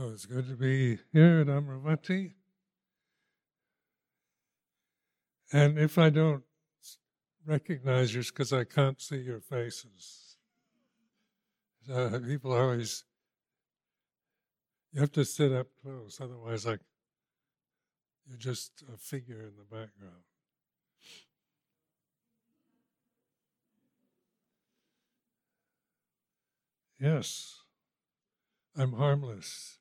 Oh, it's good to be here at Amaravati. And if I don't recognize you, it's because I can't see your faces. Uh, people always, you have to sit up close, otherwise, like you're just a figure in the background. Yes, I'm harmless.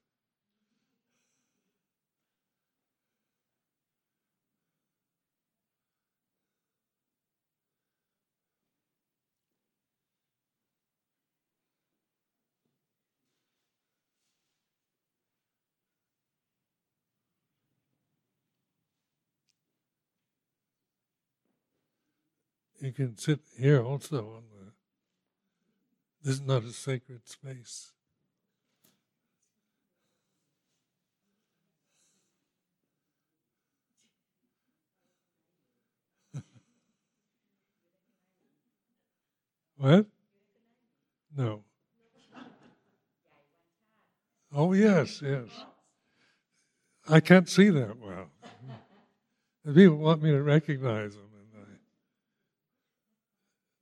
You can sit here also on the. This is not a sacred space. what? No. Oh, yes, yes. I can't see that well. People want me to recognize them.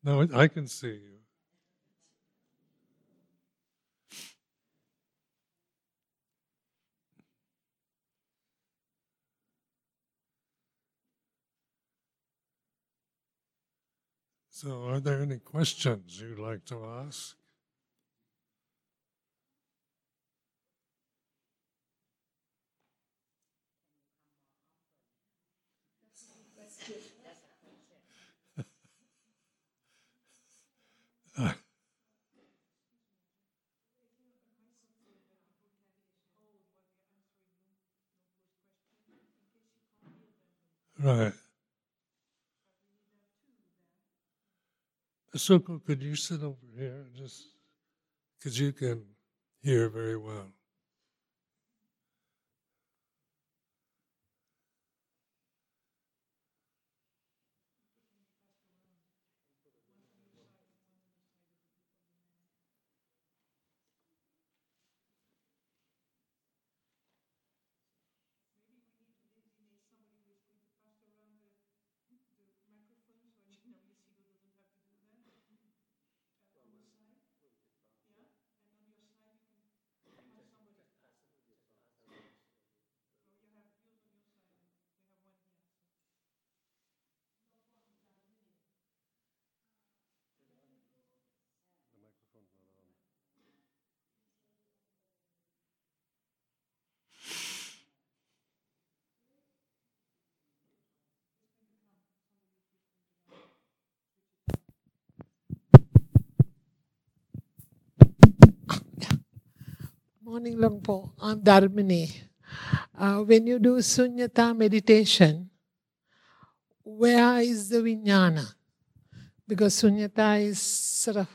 No, I can see you. So, are there any questions you'd like to ask? right. Soko, could you sit over here just because you can hear very well? Morning, Luang Por. I'm Dharmini. Uh, when you do sunyata meditation, where is the vijnana? Because sunyata is sort of,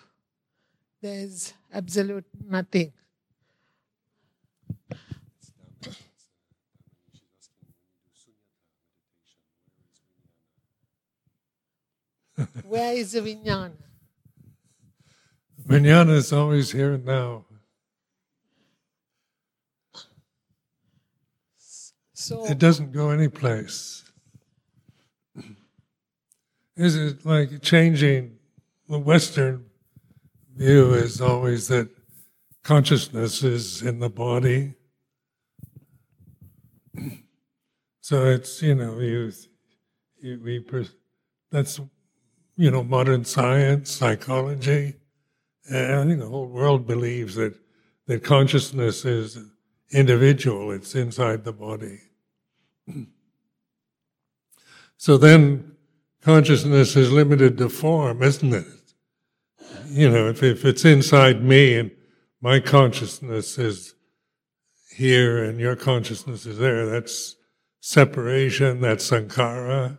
there's absolute nothing. where is the vijnana? Vijnana is always here and now. It doesn't go anyplace. Is it like changing the Western view is always that consciousness is in the body. So it's you know you, you we that's you know modern science psychology, and I think the whole world believes that that consciousness is individual. It's inside the body. So then consciousness is limited to form, isn't it? You know, if, if it's inside me and my consciousness is here and your consciousness is there, that's separation, that's sankhara,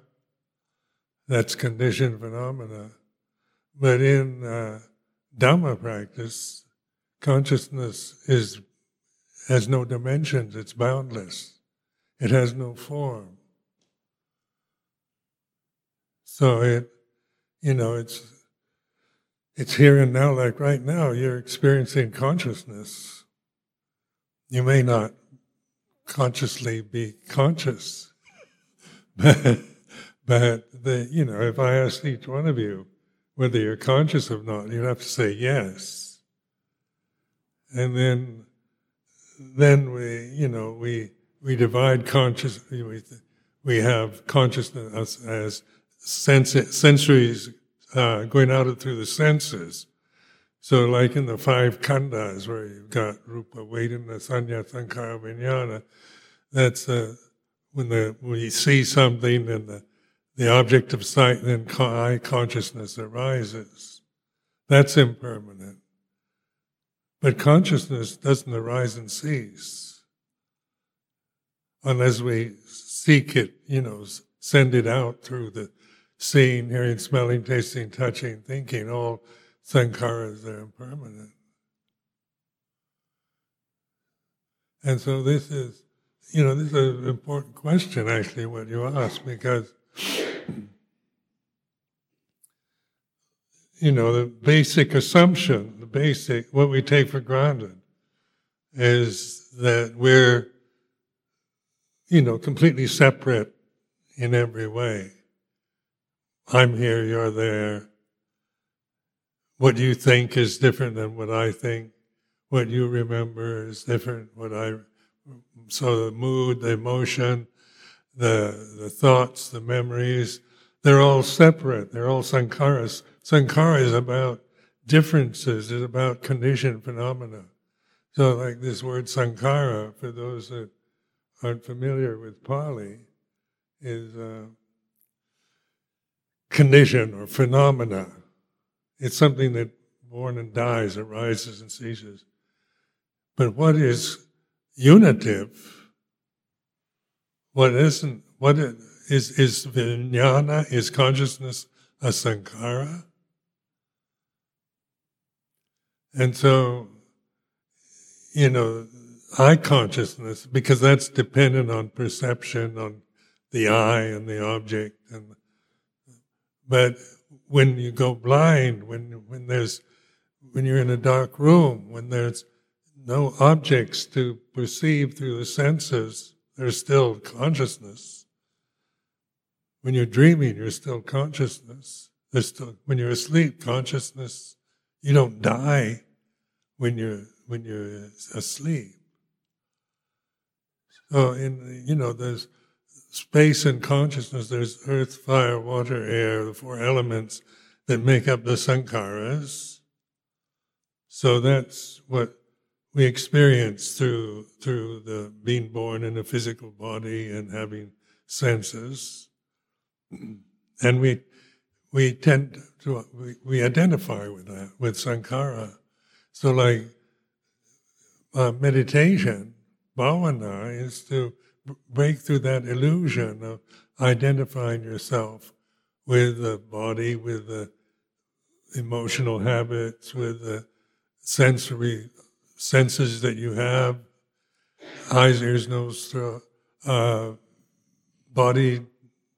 that's conditioned phenomena. But in uh, Dhamma practice, consciousness is has no dimensions, it's boundless. It has no form. So it, you know, it's it's here and now. Like right now, you're experiencing consciousness. you may not consciously be conscious, but, but the, you know, if I asked each one of you whether you're conscious or not, you'd have to say yes. And then, then we, you know, we, we divide conscious, we, we have consciousness as sense, sensories uh, going out through the senses. So, like in the five khandhas, where you've got rupa, vedana, sanya, sankhara, vijnana, that's uh, when the you see something and the the object of sight, then eye consciousness arises. That's impermanent. But consciousness doesn't arise and cease unless we seek it, you know, send it out through the seeing, hearing, smelling, tasting, touching, thinking. All sankharas are impermanent. And so this is, you know, this is an important question actually, what you ask, because you know, the basic assumption, the basic, what we take for granted, is that we're, you know, completely separate in every way. I'm here, you're there. What you think is different than what I think. What you remember is different. What I, so the mood, the emotion, the, the thoughts, the memories, they're all separate. They're all sankharas. Sankhara is about differences, it's about conditioned phenomena. So, like this word sankhara, for those that aren't familiar with Pali, is uh, condition or phenomena. It's something that born and dies, arises and ceases. But what is unitive? What isn't? What is is vijnana? Is consciousness a sankhara? And so, you know, eye consciousness, because that's dependent on perception, on the eye and the object. And but when you go blind, when when there's when you're in a dark room, when there's no objects to perceive through the senses, there's still consciousness. When you're dreaming, you're still consciousness. There's still when you're asleep, consciousness. You don't die when you're when you're asleep. In you know there's space and consciousness. There's earth, fire, water, air, the four elements that make up the sankharas. So that's what we experience through through the being born in a physical body and having senses, and we we tend to we, we identify with that with sankhara. So, like uh, meditation, bhavana is to break through that illusion of identifying yourself with the body, with the emotional habits, with the sensory senses that you have, eyes, ears, nose, throat, uh, body,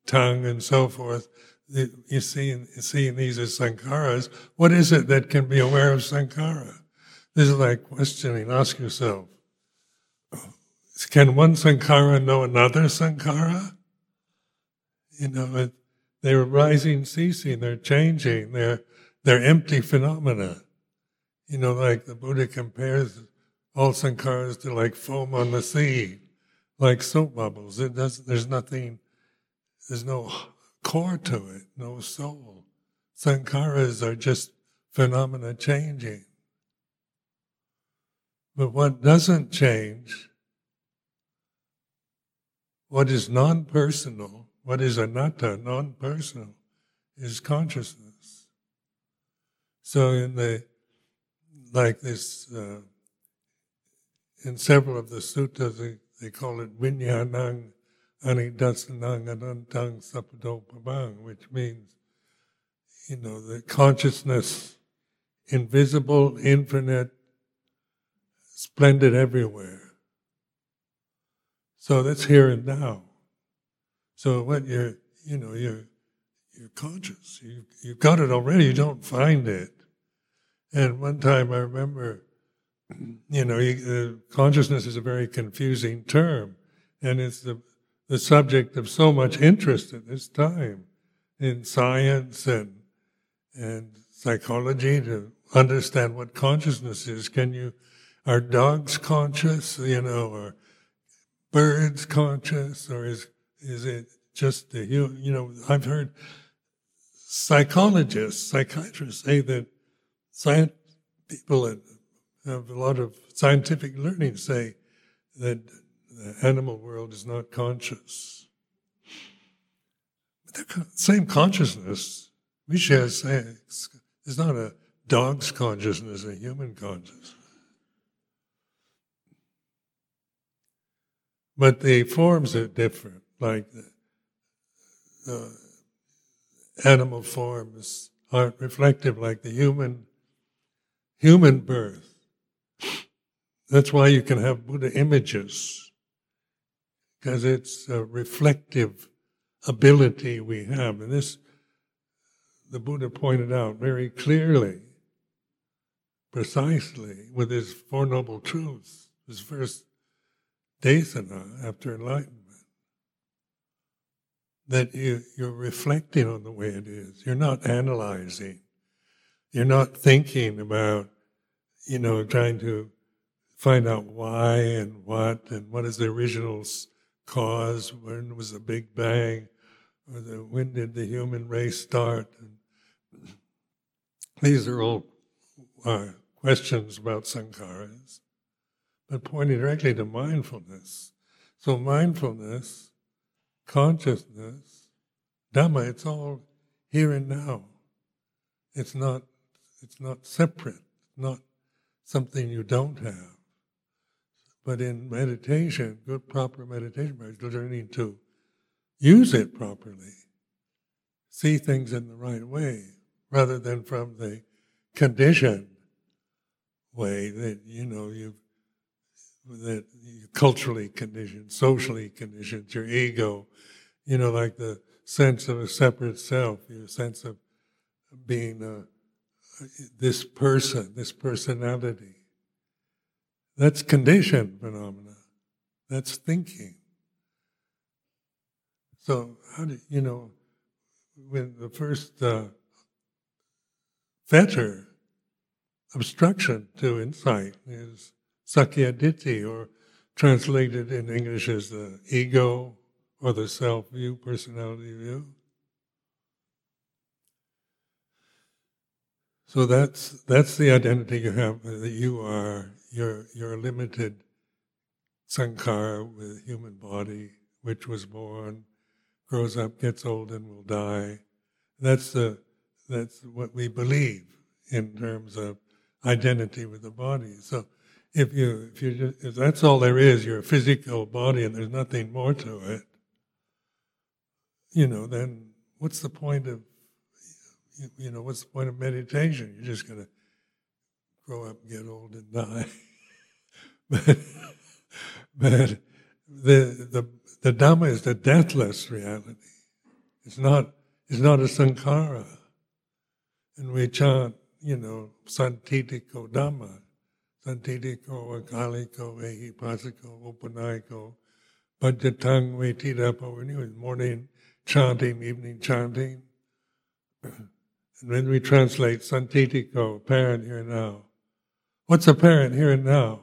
tongue, and so forth. You see, seeing these as sankharas. What is it that can be aware of sankhara? This is like questioning. Ask yourself: Can one sankhara know another sankhara? You know, they're rising, ceasing. They're changing. They're they're empty phenomena. You know, like the Buddha compares all sankharas to like foam on the sea, like soap bubbles. It does. There's nothing. There's no core to it. No soul. Sankharas are just phenomena changing. But what doesn't change, what is non personal, what is anatta, non personal, is consciousness. So, in the like this, uh, in several of the suttas, they, they call it vinyanang anidasanang anantang sapadopabang, which means, you know, the consciousness, invisible, infinite, splendid everywhere. So that's here and now. So when you're, you know, you're, you're conscious. You, you've got it already. You don't find it. And one time I remember you know, you, uh, consciousness is a very confusing term, and it's the the subject of so much interest at this time in science and and psychology to understand what consciousness is. Can you are dogs conscious, you know, or birds conscious, or is is it just the human? you know? I've heard psychologists, psychiatrists say that science people that have a lot of scientific learning say that the animal world is not conscious. But the same consciousness, we share. It's not a dog's consciousness, a human consciousness. But the forms are different, like the uh, animal forms aren't reflective like the human human birth. That's why you can have Buddha images, because it's a reflective ability we have. And this, the Buddha pointed out very clearly, precisely, with his Four Noble Truths, his first desana after enlightenment. That you, you're reflecting on the way it is. You're not analyzing. You're not thinking about, you know, trying to find out why and what and what is the original cause, when was the Big Bang, or the, when did the human race start. And these are all uh, questions about sankharas but pointing directly to mindfulness. So mindfulness, consciousness, Dhamma, it's all here and now. It's not it's not separate, not something you don't have. But in meditation, good proper meditation is learning to use it properly, see things in the right way, rather than from the conditioned way that you know you've that culturally conditioned, socially conditioned, your ego, you know, like the sense of a separate self, your sense of being a, this person, this personality. That's conditioned phenomena. That's thinking. So, how do you know when the first uh, fetter, obstruction to insight is Sakkayaditthi, or translated in English as the ego or the self view, personality view. So that's that's the identity you have that you are you're a limited sankara with human body, which was born, grows up, gets old, and will die. That's the that's what we believe in terms of identity with the body. So if you if you if that's all there is, your physical body, and there's nothing more to it, you know, then what's the point of you know what's the point of meditation? You're just gonna grow up, get old, and die. but but the the the Dhamma is the deathless reality. It's not it's not a sankhara. And we chant, you know, Sanditthiko Dhamma, Sanditthiko, Akaliko, Ehipassiko, Upanayiko, Paccattang, Veditabbo, morning chanting, evening chanting. And then we translate Sanditthiko, apparent here and now. What's apparent here and now?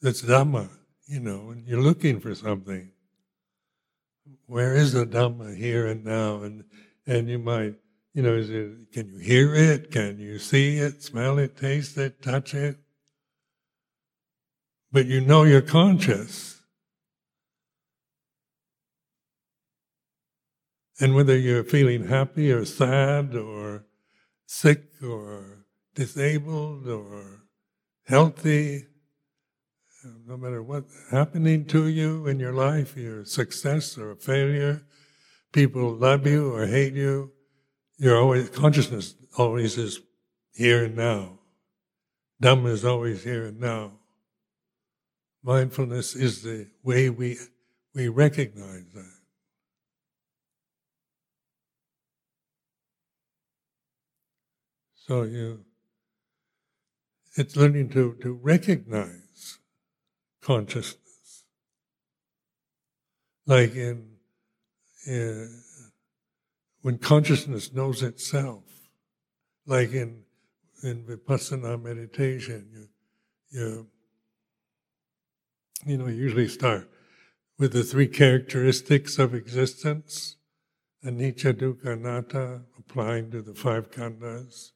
That's Dhamma, you know, and you're looking for something. Where is the Dhamma here and now? And and you might, you know, it, can you hear it? Can you see it, smell it, taste it, touch it? But you know you're conscious. And whether you're feeling happy or sad or sick or disabled or healthy, no matter what's happening to you in your life, your success or failure, people love you or hate you, you're always, consciousness always is here and now. Dhamma is always here and now. Mindfulness is the way we, we recognize that. So you, it's learning to, to recognize consciousness. Like in, in when consciousness knows itself, like in in vipassana meditation, you you you know usually start with the three characteristics of existence, anicca, dukkha, anatta, applying to the five khandhas.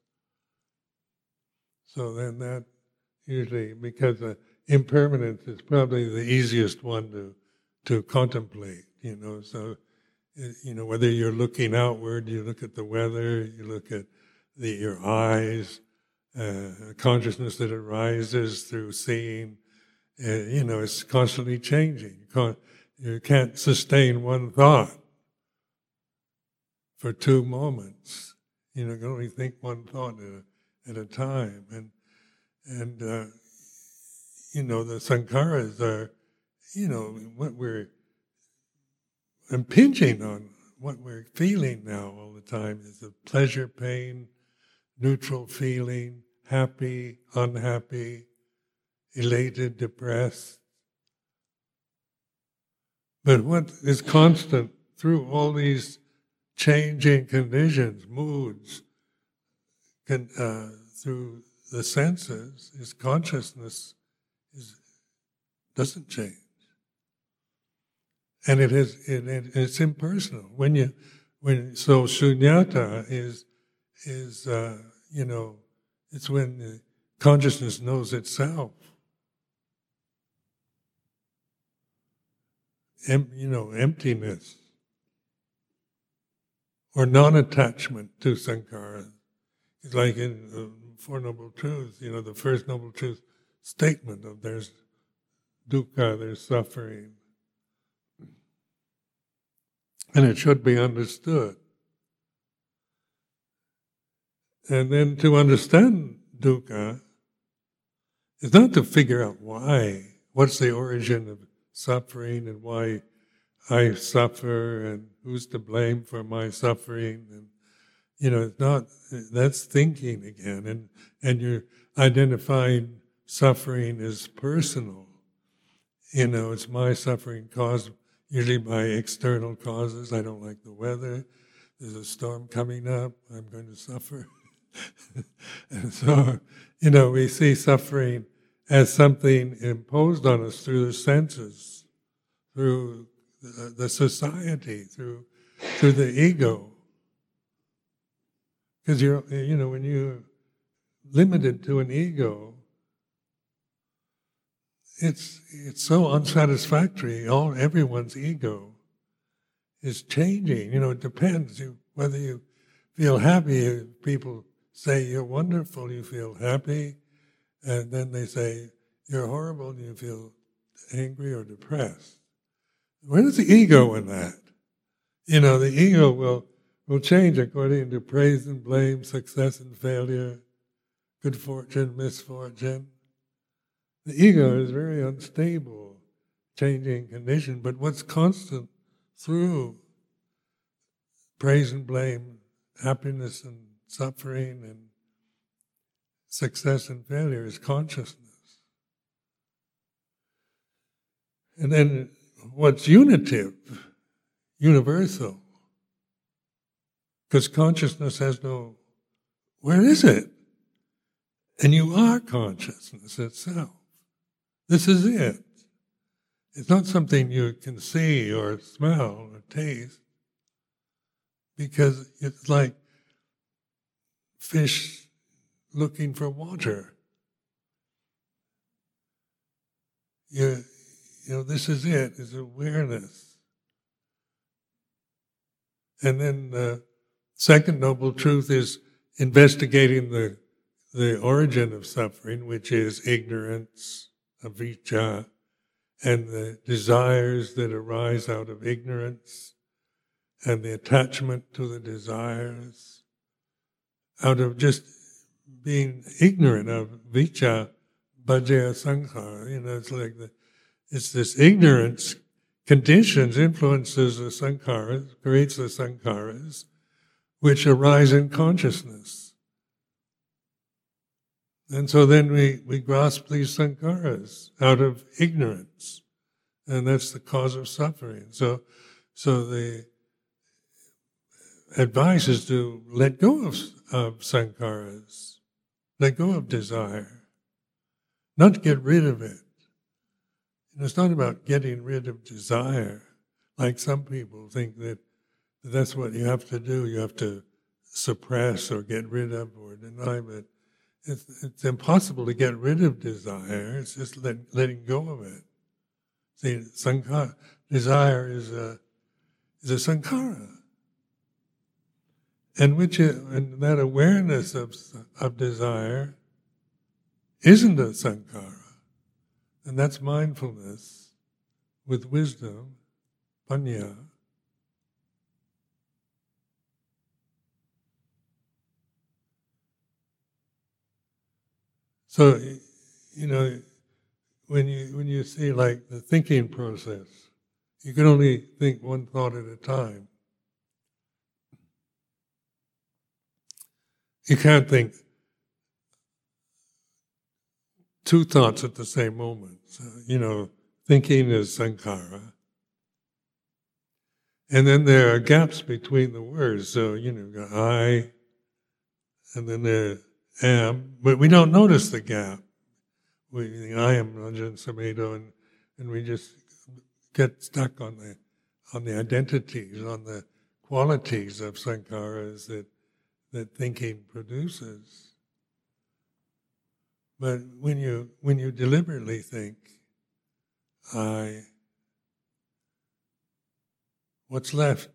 So then that usually because uh, impermanence is probably the easiest one to to contemplate. You know, so you know whether you're looking outward, you look at the weather, you look at the, your eyes, uh, consciousness that arises through seeing. You know, it's constantly changing. You can't, sustain one thought for two moments. You know, you can only think one thought at a, at a time, and and uh, you know the sankharas are, you know, what we're impinging on what we're feeling now all the time is the pleasure, pain, neutral feeling, happy, unhappy, elated, depressed. But what is constant through all these changing conditions, moods, can, uh, through the senses, is consciousness is, doesn't change and it is it, it, it's impersonal. When you when so shunyata is is uh, you know it's when consciousness knows itself. Em, you know, emptiness or non-attachment to sankhara. It's like in the Four Noble Truths, you know, the first Noble Truth statement of there's dukkha, there's suffering, and it should be understood. And then to understand dukkha is not to figure out why, what's the origin of suffering and why I suffer and who's to blame for my suffering and you know it's not that's thinking again and and you're identifying suffering as personal you know it's my suffering caused usually by external causes. I don't like the weather. There's a storm coming up. I'm going to suffer. and so, you know, we see suffering as something imposed on us through the senses, through the, society, through through the ego. Because you're, you know, when you're limited to an ego, it's it's so unsatisfactory. All everyone's ego is changing. You know, it depends you, whether you feel happy. People say you're wonderful, you feel happy, and then they say you're horrible, and you feel angry or depressed. Where is the ego in that? You know, the ego will will change according to praise and blame, success and failure, good fortune, misfortune. The ego is very unstable, changing condition, but what's constant through praise and blame, happiness and suffering, and success and failure is consciousness. And then what's unitive, universal, because consciousness has no, where is it? And you are consciousness itself. This is it. It's not something you can see or smell or taste because it's like fish looking for water. You, you know, this is it, is awareness. And then the second noble truth is investigating the, the origin of suffering, which is ignorance avijja, uh, and the desires that arise out of ignorance, and the attachment to the desires, out of just being ignorant of vicca, paccaya sankhara. You know, it's like the, it's this ignorance conditions influences the sankharas, creates the sankharas, which arise in consciousness. And so then we, we grasp these sankharas out of ignorance. And that's the cause of suffering. So, so the advice is to let go of, of sankharas, let go of desire, not get rid of it. And it's not about getting rid of desire, like some people think that that's what you have to do. You have to suppress or get rid of or deny, but it's, it's impossible to get rid of desire. It's just let, letting go of it. See, sankhara, desire is a, is a sankhara. And which and that awareness of, of desire isn't a sankhara. And that's mindfulness with wisdom, panya. So, you know, when you when you see like the thinking process, you can only think one thought at a time. You can't think two thoughts at the same moment. So, you know, thinking is sankhara. And then there are gaps between the words. So, you know, I, and then there am, but we don't notice the gap. We think I am Ajahn Sumedho, and, and we just get stuck on the on the identities, on the qualities of sankharas that that thinking produces. But when you when you deliberately think, I what's left?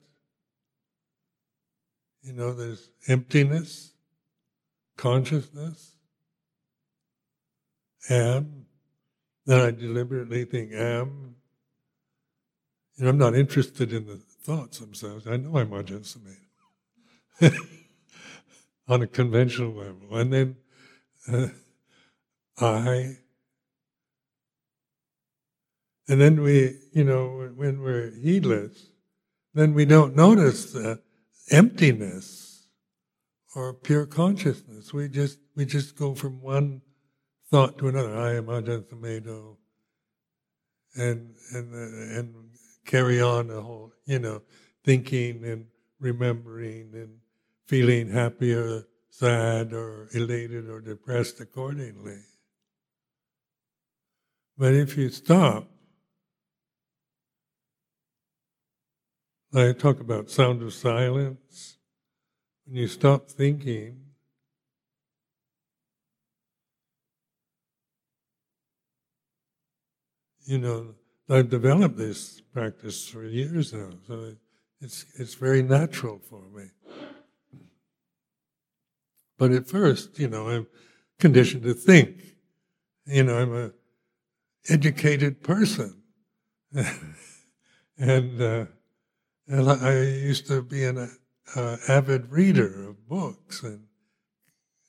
You know, there's emptiness, consciousness, am, then I deliberately think am. You know, I'm not interested in the thoughts themselves. I know I'm Sumedho on a conventional level. And then uh, I, and then we, you know, when we're heedless, then we don't notice the emptiness or pure consciousness. We just we just go from one thought to another. I am Ajahn Sumedho, and and uh, and carry on a whole, you know, thinking and remembering and feeling happy or sad or elated or depressed accordingly. But if you stop, I talk about sound of silence when you stop thinking, you know, I've developed this practice for years now, so it's it's very natural for me. But at first, you know, I'm conditioned to think. You know, I'm a educated person, and uh, and I used to be an uh, avid reader of books and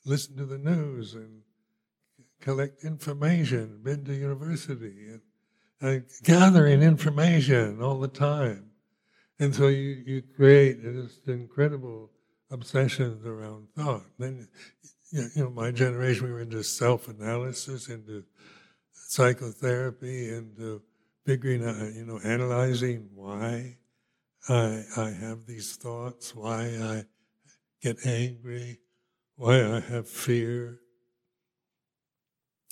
listen to the news and collect information, been to university and gathering information all the time. And so you, you create this incredible obsessions around thought. Then, you know, my generation, we were into self-analysis, into psychotherapy, into figuring out, you know, analyzing why I, I have these thoughts, why I get angry, why I have fear.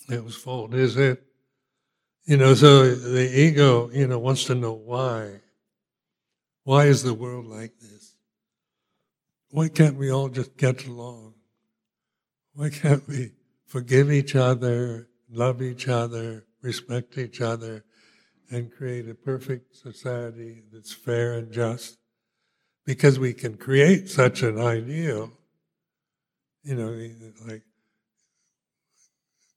Whose fault is it? You know, so the ego, you know, wants to know why. Why is the world like this? Why can't we all just get along? Why can't we forgive each other, love each other, respect each other, and create a perfect society that's fair and just. Because we can create such an ideal, you know, like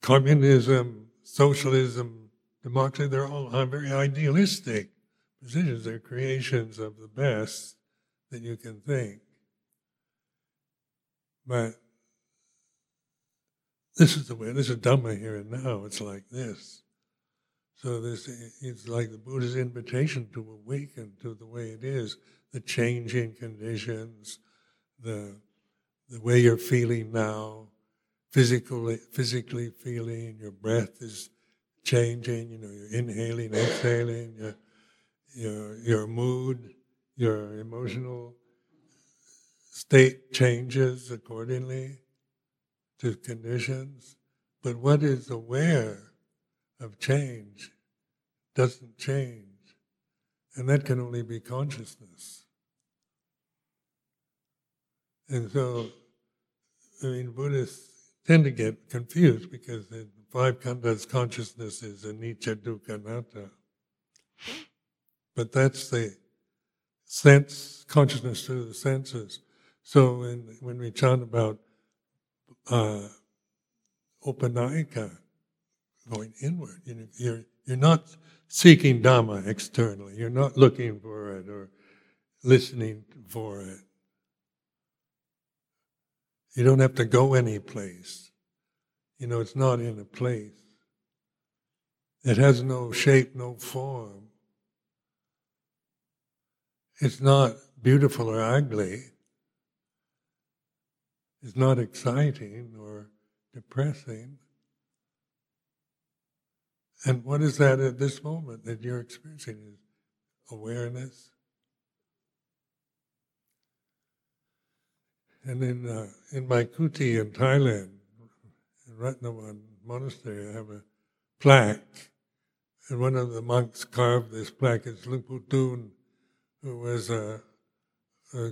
communism, socialism, democracy, they're all very idealistic positions. They're creations of the best that you can think. But this is the way, this is Dhamma here and now. It's like this. So this it's like the Buddha's invitation to awaken to the way it is, the changing conditions, the the way you're feeling now, physically, physically feeling, your breath is changing, you know, you're inhaling, exhaling, your, your, your mood, your emotional state changes accordingly to conditions. But what is aware of change doesn't change. And that can only be consciousness. And so, I mean, Buddhists tend to get confused because the five khandhas consciousness is anicca dukkha anatta. But that's the sense, consciousness through the senses. So when, when we chant about uh, opanayika, going inward, you know, you're, you're not seeking Dhamma externally. You're not looking for it or listening for it. You don't have to go any place. You know, it's not in a place. It has no shape, no form. It's not beautiful or ugly. It's not exciting or depressing. And what is that at this moment that you're experiencing? Is awareness. And in uh, in my kuti in Thailand, in Ratanawan Monastery, I have a plaque, and one of the monks carved this plaque. It's Luang Pu Dune, who was a, a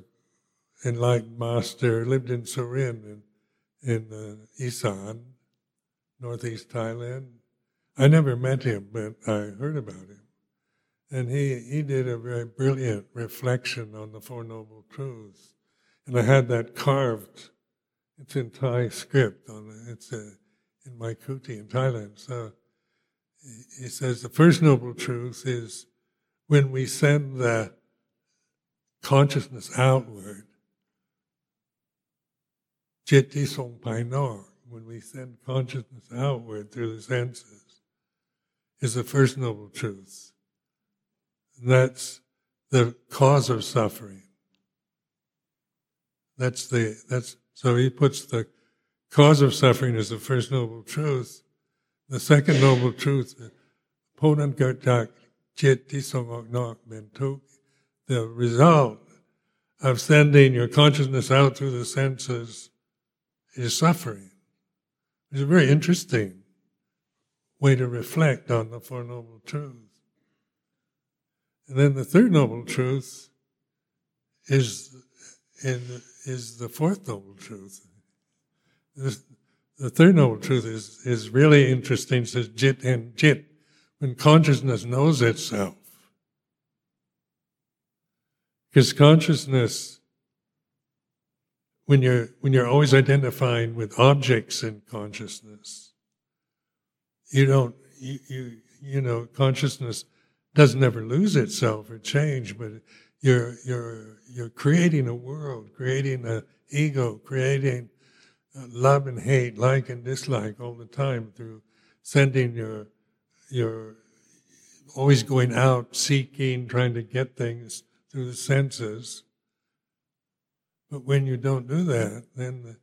enlightened master, lived in Surin in in uh, Isan, northeast Thailand I never met him, but I heard about him. And he, he did a very brilliant reflection on the Four Noble Truths. And I had that carved. It's in Thai script. On it's uh, in my kuti in Thailand. So he says the first noble truth is when we send the consciousness outward, jitti song pai when we send consciousness outward through the senses, is the first noble truth. That's the cause of suffering. That's the that's so he puts the cause of suffering as the first noble truth. The second noble truth, the result of sending your consciousness out through the senses is suffering. It's a very interesting way to reflect on the Four Noble Truths. And then the third Noble Truth is, in, is the fourth Noble Truth. This, the third Noble Truth is, is really interesting. It says jit and jit, when consciousness knows itself. Because consciousness, when you're, when you're always identifying with objects in consciousness, you don't you, you you know consciousness doesn't ever lose itself or change but you're you're you're creating a world creating a ego creating uh, love and hate like and dislike all the time through sending your your always going out seeking trying to get things through the senses but when you don't do that then the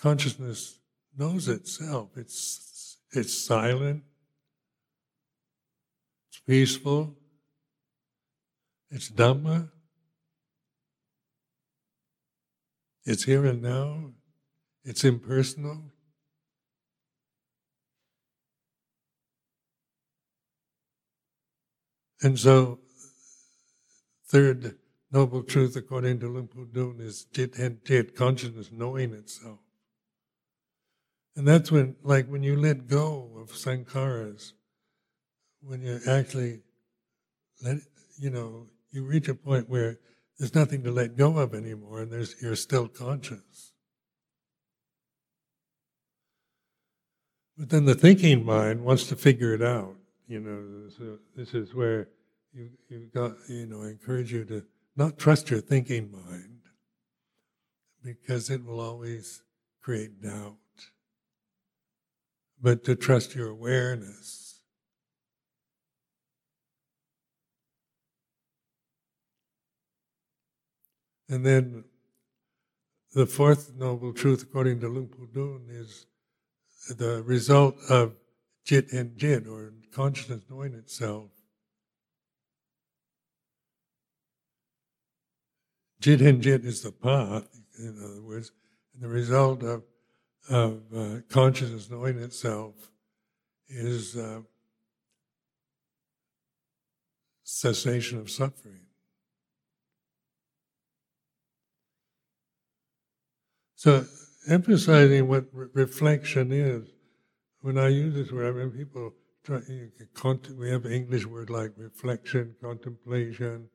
consciousness knows itself it's it's silent. It's peaceful. It's Dhamma. It's here and now. It's impersonal. And so, third noble truth according to Luang Pu Dune is Jit and Tit, consciousness knowing itself. And that's when, like, when you let go of sankharas, when you actually let, you know, you reach a point where there's nothing to let go of anymore, and there's you're still conscious. But then the thinking mind wants to figure it out. You know, so this is where you you got you know I encourage you to not trust your thinking mind because it will always create doubt but to trust your awareness. And then the fourth noble truth, according to Luang Pu Dune, is the result of jit and jit, or consciousness knowing itself. Jit and jit is the path, in other words, and the result of, of uh, consciousness knowing itself is uh, cessation of suffering. So, emphasizing what re- reflection is, when I use this word, I mean, people try, we have English word like reflection, contemplation.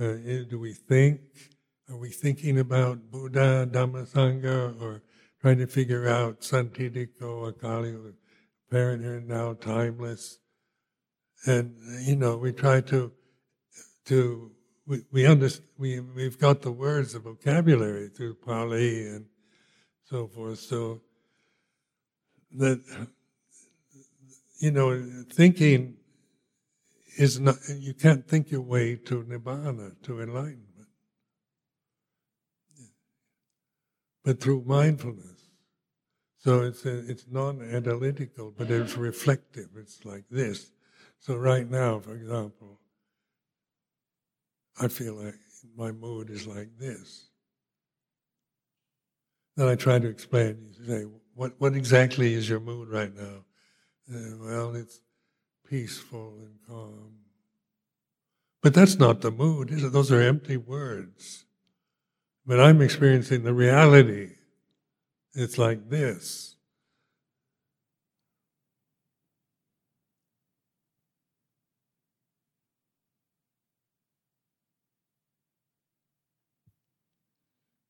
Uh, do we think? Are we thinking about Buddha, Dhammasangha, or trying to figure out Sanditthiko, Akali, apparent here now, timeless? And, you know, we try to, to we, we understand, we, we've got the words, the vocabulary through Pali and so forth. So that, you know, thinking is not, you can't think your way to nibbana, to enlightenment. But through mindfulness. So it's, a, it's non analytical, but it's reflective. It's like this. So, right now, for example, I feel like my mood is like this. Then I try to explain. You say, what, what exactly is your mood right now? Uh, well, it's peaceful and calm. But that's not the mood, is it? Those are empty words. But I'm experiencing the reality. It's like this.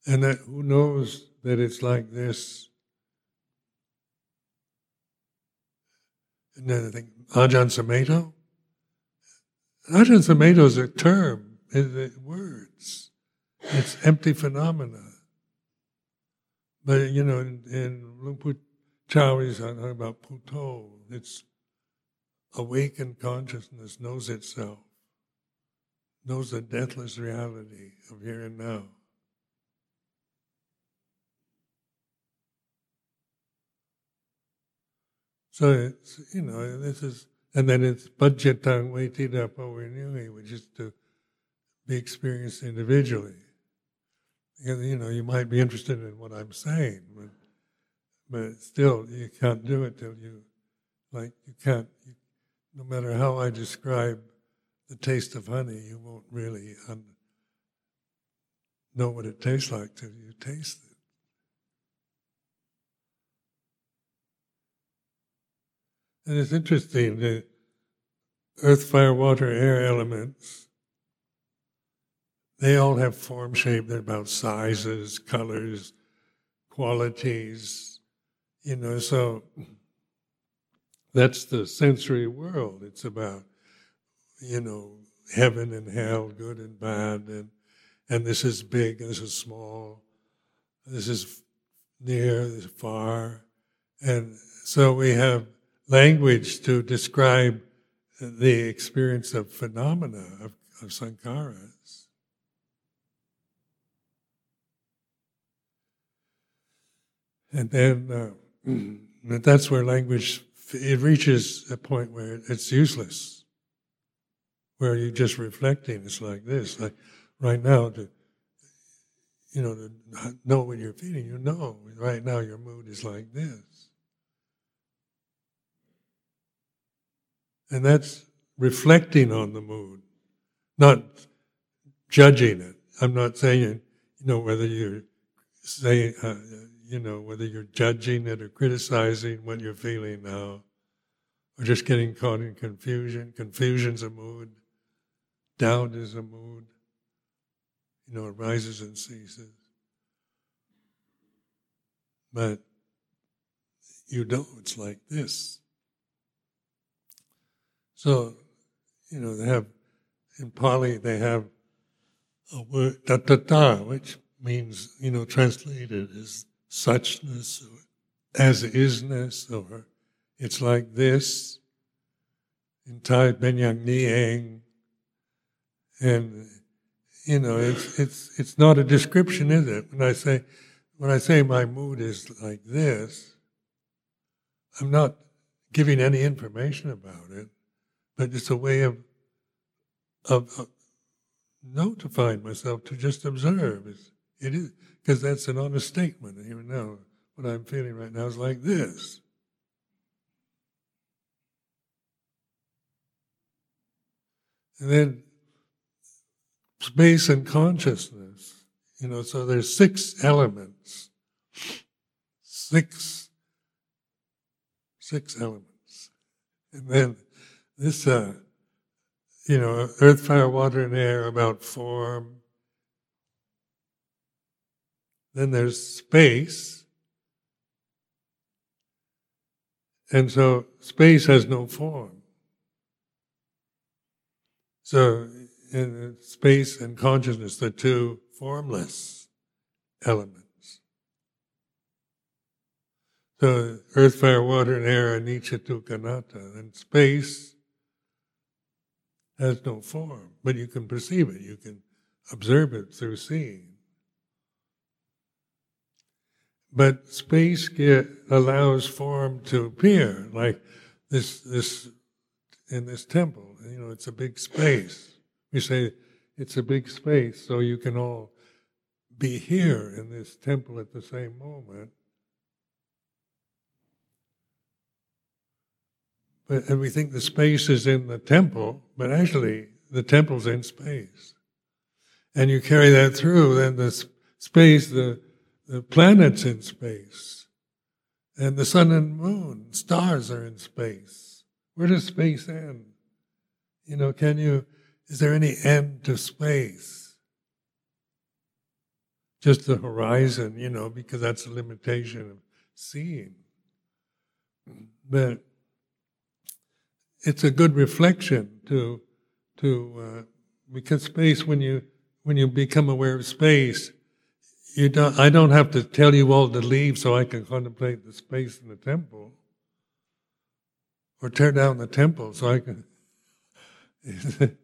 And that who knows that it's like this? Then I think Ajahn Sumedho. Ajahn Sumedho is a term, it's words. It's empty phenomena. But you know, in, in Chau, he's talking about Buddho. It's awakened consciousness knows itself, knows the deathless reality of here and now. So it's, you know, this is, and then it's Paccattang Veditabbo viññūhi, which is to be experienced individually. You know, you might be interested in what I'm saying, but, but still, you can't do it till you, like, you can't, you, no matter how I describe the taste of honey, you won't really un- know what it tastes like till you taste it. And it's interesting the earth, fire, water, air elements, they all have form, shape. They're about sizes, colors, qualities, you know, so that's the sensory world. It's about, you know, heaven and hell, good and bad, and and this is big, and this is small, this is near, this is far, and so we have language to describe the experience of phenomena of, of sankharas. And then uh, that's where language it reaches a point where it's useless, where you're just reflecting. It's like this, like right now to you know to know what you're feeling. You know, right now your mood is like this. And that's reflecting on the mood, not judging it. I'm not saying, you know, whether you're saying, uh, you know, whether you're judging it or criticizing what you're feeling now, or just getting caught in confusion. Confusion's a mood. Doubt is a mood. You know, it rises and ceases. But you know it's like this. So, you know, they have, in Pali, they have a word, tathata, which means, you know, translated as suchness or as isness or it's like this. In Thai, Benyang niang. And, you know, it's, it's, it's not a description, is it? When I say, when I say my mood is like this, I'm not giving any information about it, but it's a way of of, notifying myself to just observe. It's, it is because that's an honest statement. Even now, what I'm feeling right now is like this. And then space and consciousness. You know, so there's six elements. Six six elements. And then this uh, you know, earth, fire, water, and air about form. Then there's space. And so space has no form. So in space and consciousness, the two formless elements. So earth, fire, water, and air, anicca, dukkha, anatta. And space has no form, but you can perceive it, you can observe it through seeing. But space get, allows form to appear, like this, this in this temple. You know, it's a big space. We say it's a big space, so you can all be here in this temple at the same moment. And we think the space is in the temple, but actually the temple's in space. And you carry that through, then the space, the, the planets in space. And the sun and moon, stars are in space. Where does space end? You know, can you, is there any end to space? Just the horizon, you know, because that's a limitation of seeing. But it's a good reflection to to uh, because space when you when you become aware of space you don't I don't have to tell you all to leave so I can contemplate the space in the temple or tear down the temple so I can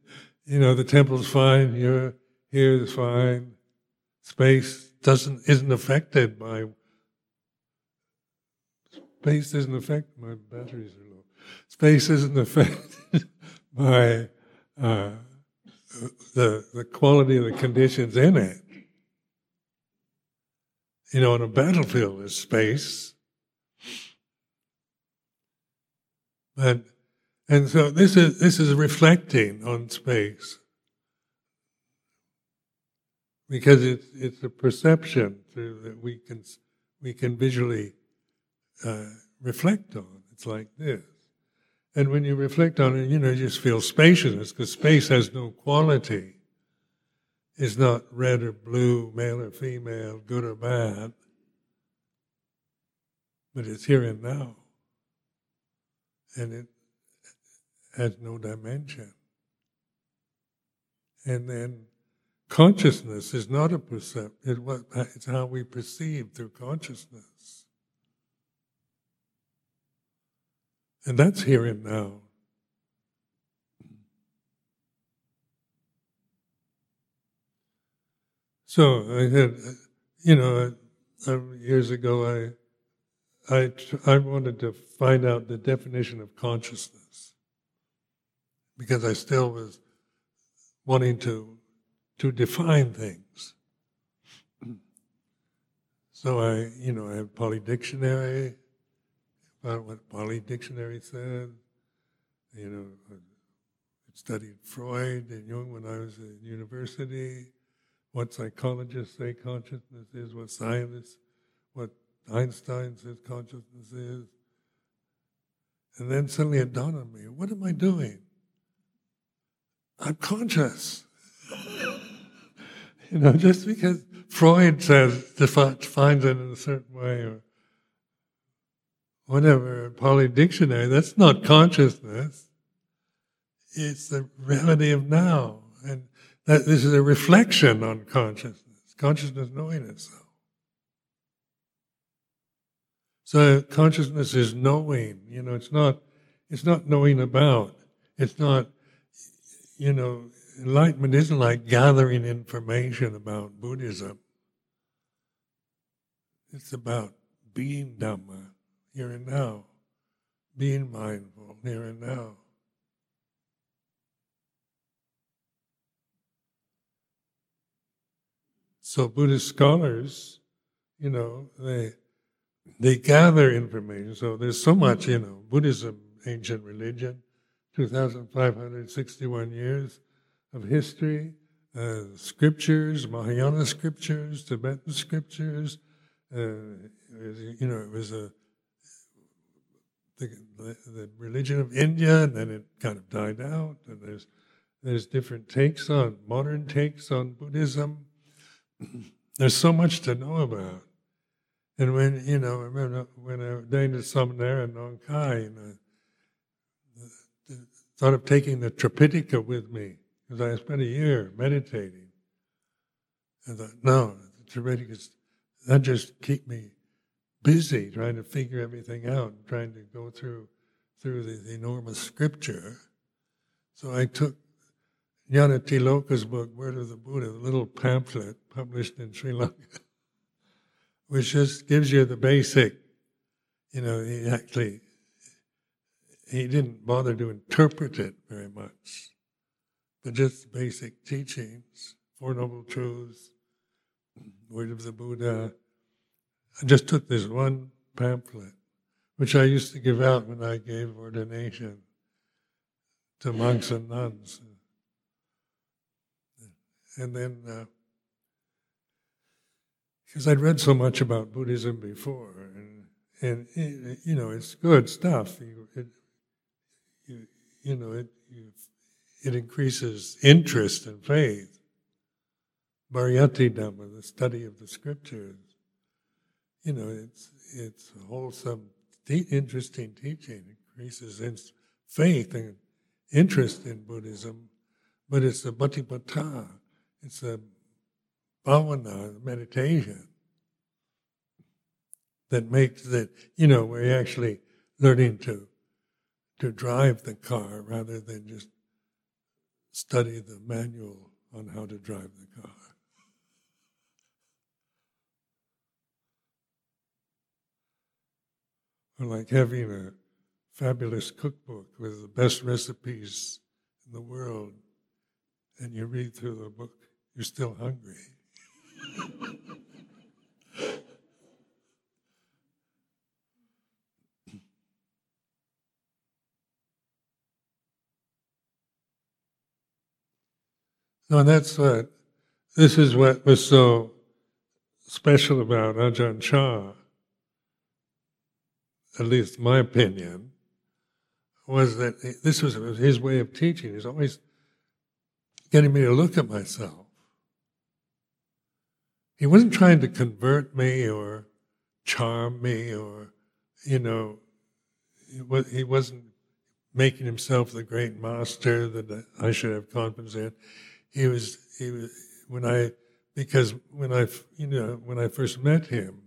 you know the temple's fine here here is fine. Space doesn't isn't affected by space isn't affected my batteries are Space isn't affected by uh, the the quality of the conditions in it. You know, on a battlefield is space, but and so this is this is reflecting on space because it's it's a perception that we can we can visually uh, reflect on. It's like this. And when you reflect on it, you know, you just feel spaciousness because space has no quality. It's not red or blue, male or female, good or bad, but it's here and now. And it has no dimension. And then consciousness is not a percept, it's how we perceive through consciousness. And that's here and now. So I had, you know, uh, um, years ago, I, I, I wanted to find out the definition of consciousness because I still was wanting to to define things. So I, you know, I have Pali Dictionary, about what Pali Dictionary said. You know, uh, I studied Freud and Jung when I was in university. What psychologists say consciousness is, what scientists, what Einstein says consciousness is. And then suddenly it dawned on me, what am I doing? I'm conscious. you know, just because Freud says defines it in a certain way, or whatever, Pali Dictionary, that's not consciousness. It's the reality of now. And that this is a reflection on consciousness. Consciousness knowing itself. So consciousness is knowing, you know, it's not it's not knowing about. It's not you know, enlightenment isn't like gathering information about Buddhism. It's about being Dhamma here and now. being mindful here and now. So Buddhist scholars, you know, they they gather information. So there's so much, you know, Buddhism, ancient religion, 2,561 years of history, uh, scriptures, Mahayana scriptures, Tibetan scriptures. Uh, you know, it was a the, the, the, religion of India, and then it kind of died out. And there's there's different takes on modern takes on Buddhism. there's so much to know about. And when you know, I remember when I ordained a samanera in Nong Khai, you uh, know, thought of taking the Tripitaka with me because I spent a year meditating. I thought, no, the Tripitaka that just keep me busy trying to figure everything out, trying to go through through the, the enormous scripture. So I took Nyanatiloka's book, Word of the Buddha, the little pamphlet published in Sri Lanka, which just gives you the basic, you know, he actually he didn't bother to interpret it very much, but just basic teachings, Four Noble Truths, Word of the Buddha. I just took this one pamphlet, which I used to give out when I gave ordination to monks and nuns. And then, because uh, I'd read so much about Buddhism before, and, and you know, it's good stuff. It, you, you know, it, you, it increases interest and faith. Pariyatti Dhamma, the study of the scriptures, you know, it's, it's wholesome, te- interesting teaching, it increases in faith and interest in Buddhism, but it's a patipatti, it's a bhavana, meditation, that makes that, you know, we're actually learning to to drive the car rather than just study the manual on how to drive the car. Or like having a fabulous cookbook with the best recipes in the world, and you read through the book, you're still hungry. No, that's what, this is what was so special about Ajahn Chah, at least my opinion, was that this was his way of teaching. He's always getting me to look at myself. He wasn't trying to convert me or charm me or, you know, he wasn't making himself the great master that I should have confidence in he was he was when I because when I you know when I first met him,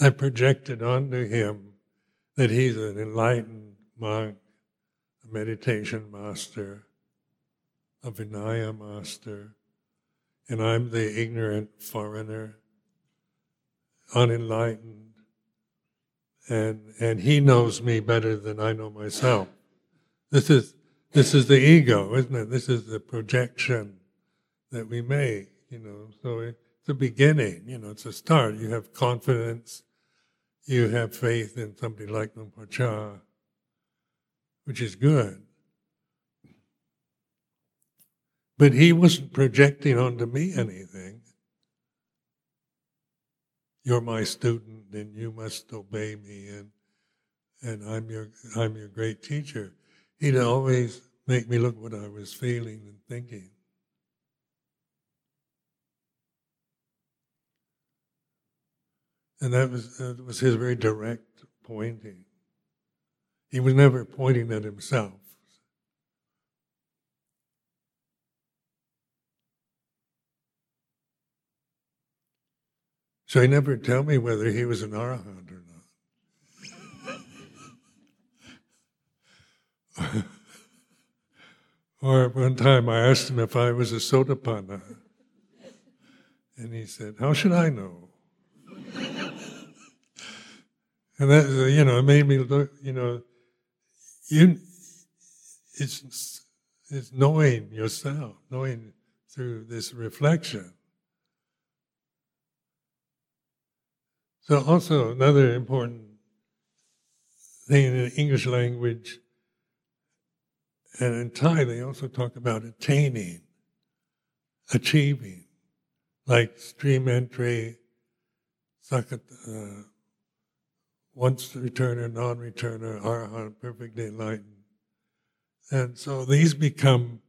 I projected onto him that he's an enlightened monk, a meditation master, a Vinaya master, and I'm the ignorant foreigner, unenlightened, and and he knows me better than I know myself. This is this is the ego, isn't it? This is the projection that we make, you know. So it's a beginning, you know, it's a start. You have confidence, you have faith in somebody like Luang Por Chah, which is good. But he wasn't projecting onto me anything. You're my student and you must obey me and and I'm your I'm your great teacher he'd always make me look what I was feeling and thinking. And that was, that was his very direct pointing. He was never pointing at himself. So he never tell me whether he was an arahant or not. or one time I asked him if I was a sotapanna. And he said, How should I know? And that, you know, it made me look, you know, you, it's, it's knowing yourself, knowing through this reflection. So, also another important thing in the English language and in Thai, they also talk about attaining, achieving, like stream entry, sakat, uh, once returner, non returner, arahant, perfectly enlightened. And so these become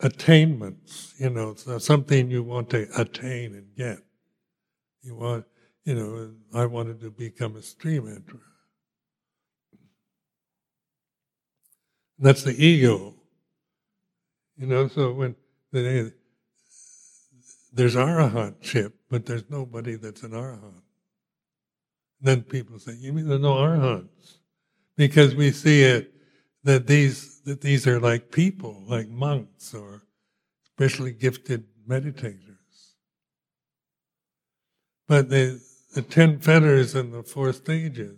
attainments, you know, so something you want to attain and get. You want, you know, I wanted to become a stream enterer. That's the ego. You know, so when the, there's arahantship, but there's nobody that's an arahant. Then people say, "You mean there's no arahants?" Because we see it that these that these are like people, like monks or especially gifted meditators. But the the ten fetters and the four stages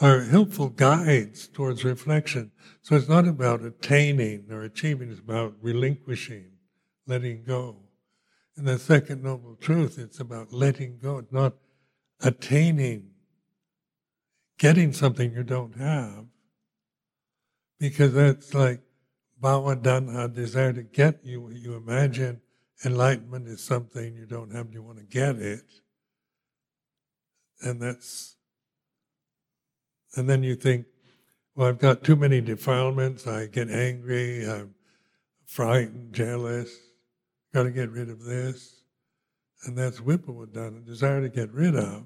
are helpful guides towards reflection. So it's not about attaining or achieving, it's about relinquishing, letting go. And the second noble truth, it's about letting go, not attaining, getting something you don't have. Because that's like bhava tanha, desire to get you, you imagine enlightenment is something you don't have, you want to get it. And that's and then you think, well, I've got too many defilements. I get angry. I'm frightened, jealous. Got to get rid of this. And that's vibhava, a desire to get rid of.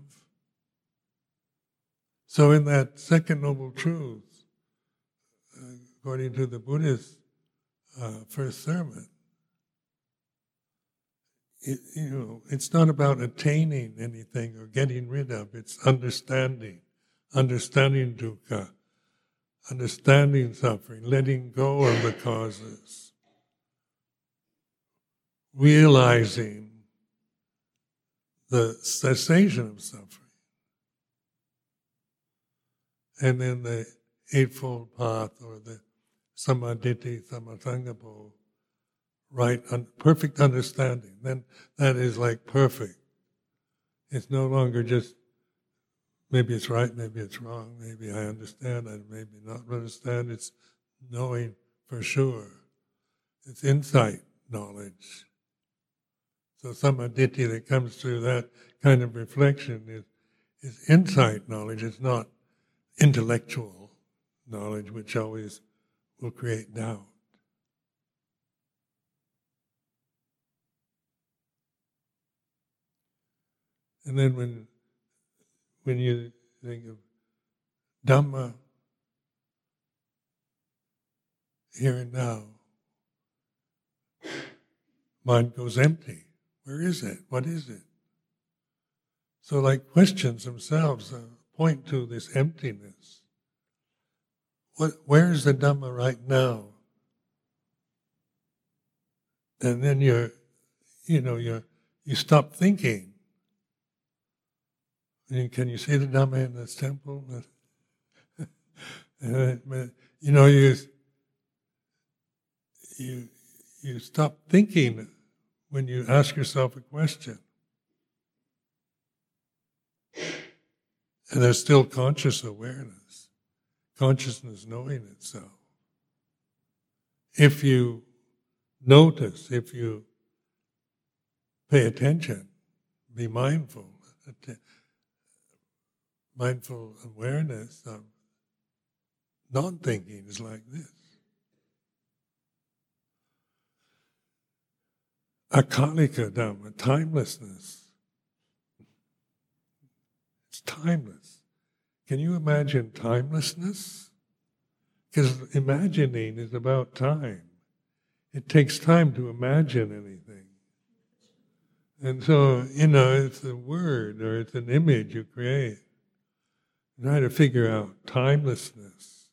So, in that second noble truth, according to the Buddhist uh, first sermon, it, you know, it's not about attaining anything or getting rid of. It's understanding understanding dukkha, understanding suffering, letting go of the causes, realizing the cessation of suffering. And then the Eightfold Path or the Sammaditthi Sammasankappo, right, un- perfect understanding, then that is like perfect. It's no longer just maybe it's right, maybe it's wrong, maybe I understand, I maybe not understand. It's knowing for sure. It's insight knowledge. So sammaditthi that comes through that kind of reflection is, is insight knowledge. It's not intellectual knowledge, which always will create doubt. And then when when you think of Dhamma here and now, mind goes empty. Where is it? What is it? So, like questions themselves uh, point to this emptiness. What, where is the Dhamma right now? And then you're, you know, you you stop thinking can you see the Dhamma in this temple? you know, you, you, you stop thinking when you ask yourself a question. And there's still conscious awareness, consciousness knowing itself. If you notice, if you pay attention, be mindful, mindful awareness of non thinking is like this. Akalika Dhamma, timelessness. It's timeless. Can you imagine timelessness? Because imagining is about time. It takes time to imagine anything. And so, you know, it's a word or it's an image you create try to figure out timelessness.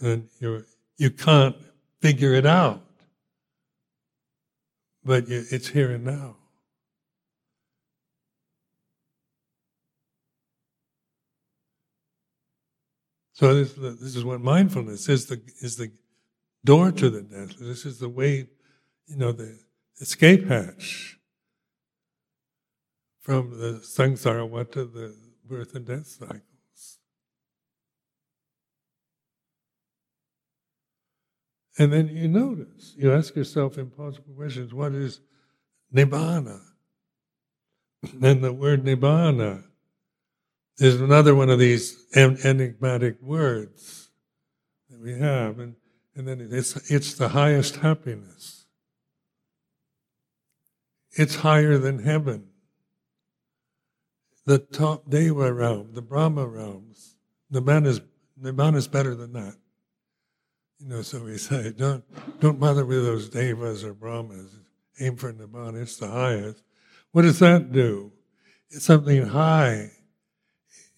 And you you can't figure it out. But it's here and now. So this, this is what mindfulness is the is the door to the death. This is the way, you know, the escape hatch from the samsara to the birth and death cycle. And then you notice, you ask yourself impossible questions. What is nibbana? And the word nibbana is another one of these enigmatic words that we have. And, and then it's, it's the highest happiness. It's higher than heaven. The top Deva realm, the Brahma realms, man is, man is better than that. You know, so we say, don't, don't bother with those Devas or Brahmas. Aim for Nibbana, it's the highest. What does that do? It's something high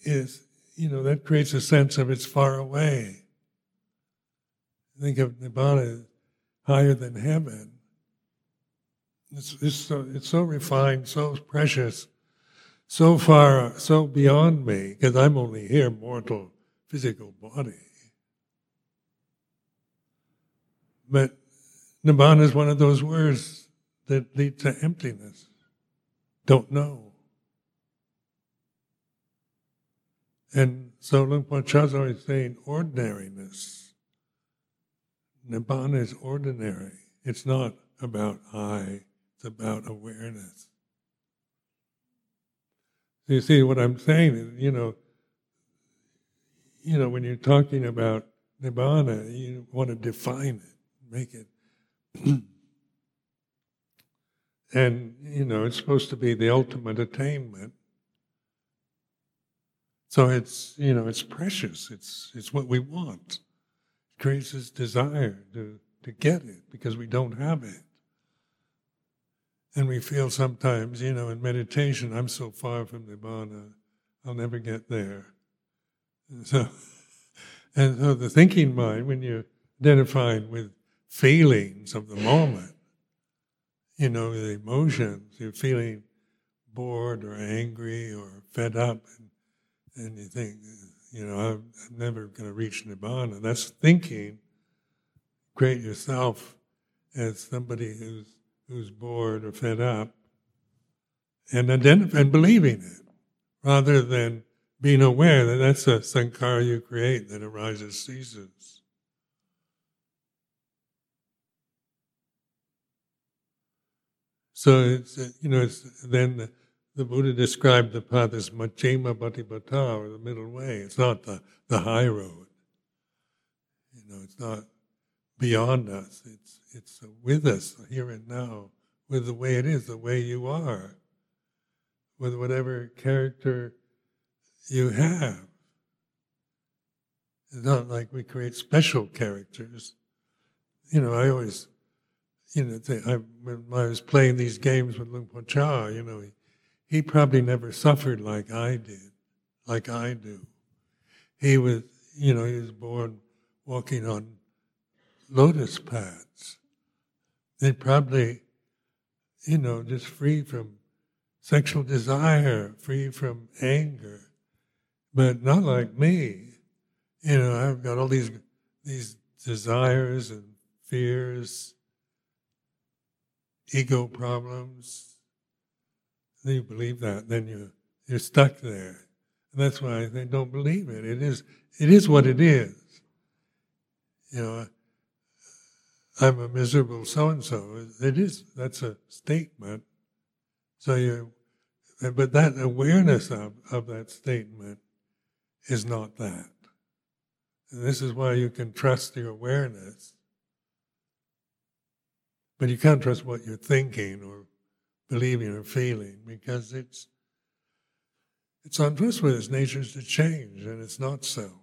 is, you know, that creates a sense of it's far away. Think of Nibbana higher than heaven. It's, it's, so, it's so refined, so precious, so far, so beyond me, because I'm only here, mortal, physical body. But Nibbana is one of those words that lead to emptiness. Don't know. And so Luang Por is saying ordinariness. Nibbana is ordinary. It's not about I, it's about awareness. So you see what I'm saying is, you know, you know, when you're talking about Nibbana, you want to define it, make it. and, you know, it's supposed to be the ultimate attainment. So it's you know it's precious. It's it's what we want. It creates this desire to to get it because we don't have it. And we feel sometimes, you know, in meditation, I'm so far from Nibbana, I'll never get there. And so, and so the thinking mind, when you're identifying with feelings of the moment, you know, the emotions, you're feeling bored or angry or fed up, and and you think, you know, I'm, I'm never going to reach Nibbana. That's thinking. Create yourself as somebody who's who's bored or fed up, and identify and believing it, rather than being aware that that's a sankhara you create that arises, ceases. So it's uh, you know it's then the Buddha described the path as Majjhima Patipada, or the middle way. It's not the, the high road. You know, it's not beyond us. It's, it's with us here and now, with the way it is, the way you are, with whatever character you have. It's not like we create special characters. You know, I always, you know, I, when I was playing these games with Luang Por Chah, you know, he, he probably never suffered like I did, like I do. He was, you know, he was born walking on lotus pads. They probably, you know, just free from sexual desire, free from anger, but not like me. You know, I've got all these these desires and fears, ego problems, you believe that, then you you're stuck there. And that's why they don't believe it. It is it is what it is. You know, I'm a miserable so and so. It is that's a statement. So you but that awareness of, of that statement is not that. And this is why you can trust your awareness. But you can't trust what you're thinking or believing or feeling because it's it's untrustworthy. Its nature is to change, and it's not so.